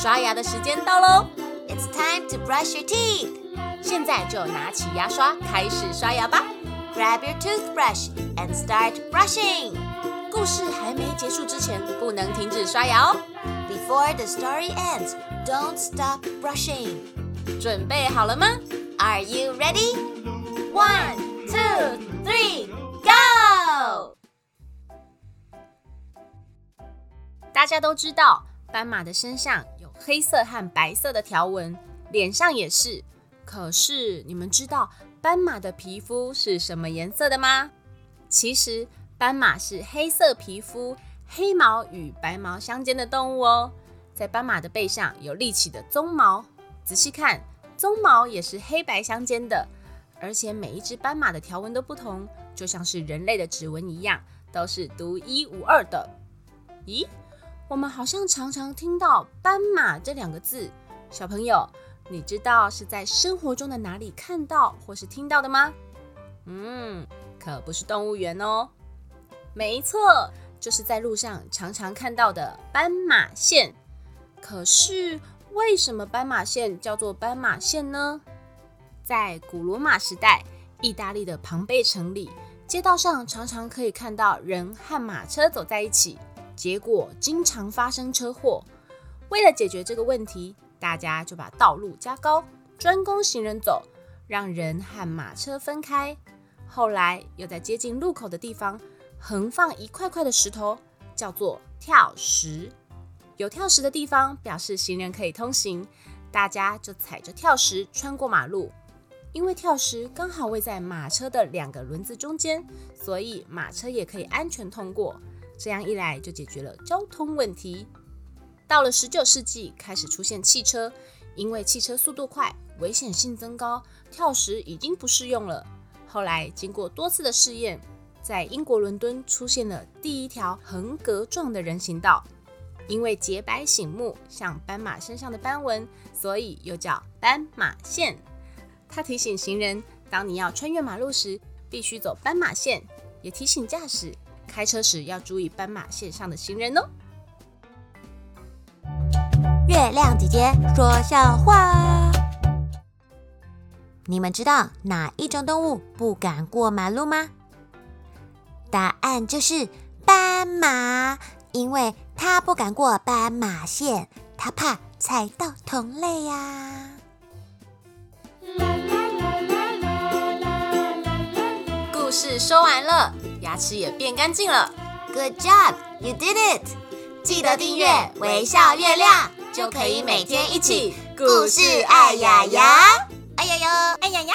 刷牙的时间到喽！It's time to brush your teeth。现在就拿起牙刷开始刷牙吧！Grab your toothbrush and start brushing。故事还没结束之前，不能停止刷牙哦！Before the story ends, don't stop brushing。准备好了吗？Are you ready? One, two, three, go！大家都知道， 斑马的身上有黑色和白色的条纹，脸上也是。可是你们知道斑马的皮肤是什么颜色的吗？其实斑马是黑色皮肤、黑毛与白毛相间的动物哦。在斑马的背上有立起的鬃毛，仔细看，鬃毛也是黑白相间的。而且每一只斑马的条纹都不同，就像是人类的指纹一样，都是独一无二的。咦？我们好像常常听到“斑马”这两个字，小朋友，你知道是在生活中的哪里看到或是听到的吗？嗯，可不是动物园哦。没错，就是在路上常常看到的斑马线。可是为什么斑马线叫做斑马线呢？在古罗马时代，意大利的庞贝城里，街道上常常可以看到人和马车走在一起。结果经常发生车祸。为了解决这个问题，大家就把道路加高，专供行人走，让人和马车分开。后来又在接近路口的地方横放一块块的石头，叫做跳石。有跳石的地方表示行人可以通行，大家就踩着跳石穿过马路。因为跳石刚好位在马车的两个轮子中间，所以马车也可以安全通过。这样一来，就解决了交通问题。到了十九世纪，开始出现汽车，因为汽车速度快，危险性增高，跳石已经不适用了。后来经过多次的试验，在英国伦敦出现了第一条横格状的人行道，因为洁白醒目，像斑马身上的斑纹，所以又叫斑马线。它提醒行人，当你要穿越马路时，必须走斑马线，也提醒驾驶。开车时要注意斑马线上的行人哦。月亮姐姐说笑话：你们知道哪一种动物不敢过马路吗？答案就是斑马，因为它不敢过斑马线，它怕踩到同类呀。故事说完了。吃也变干净了。Good job you did it. 记得订阅微笑月亮就可以每天一起故事爱牙牙爱牙牙爱牙牙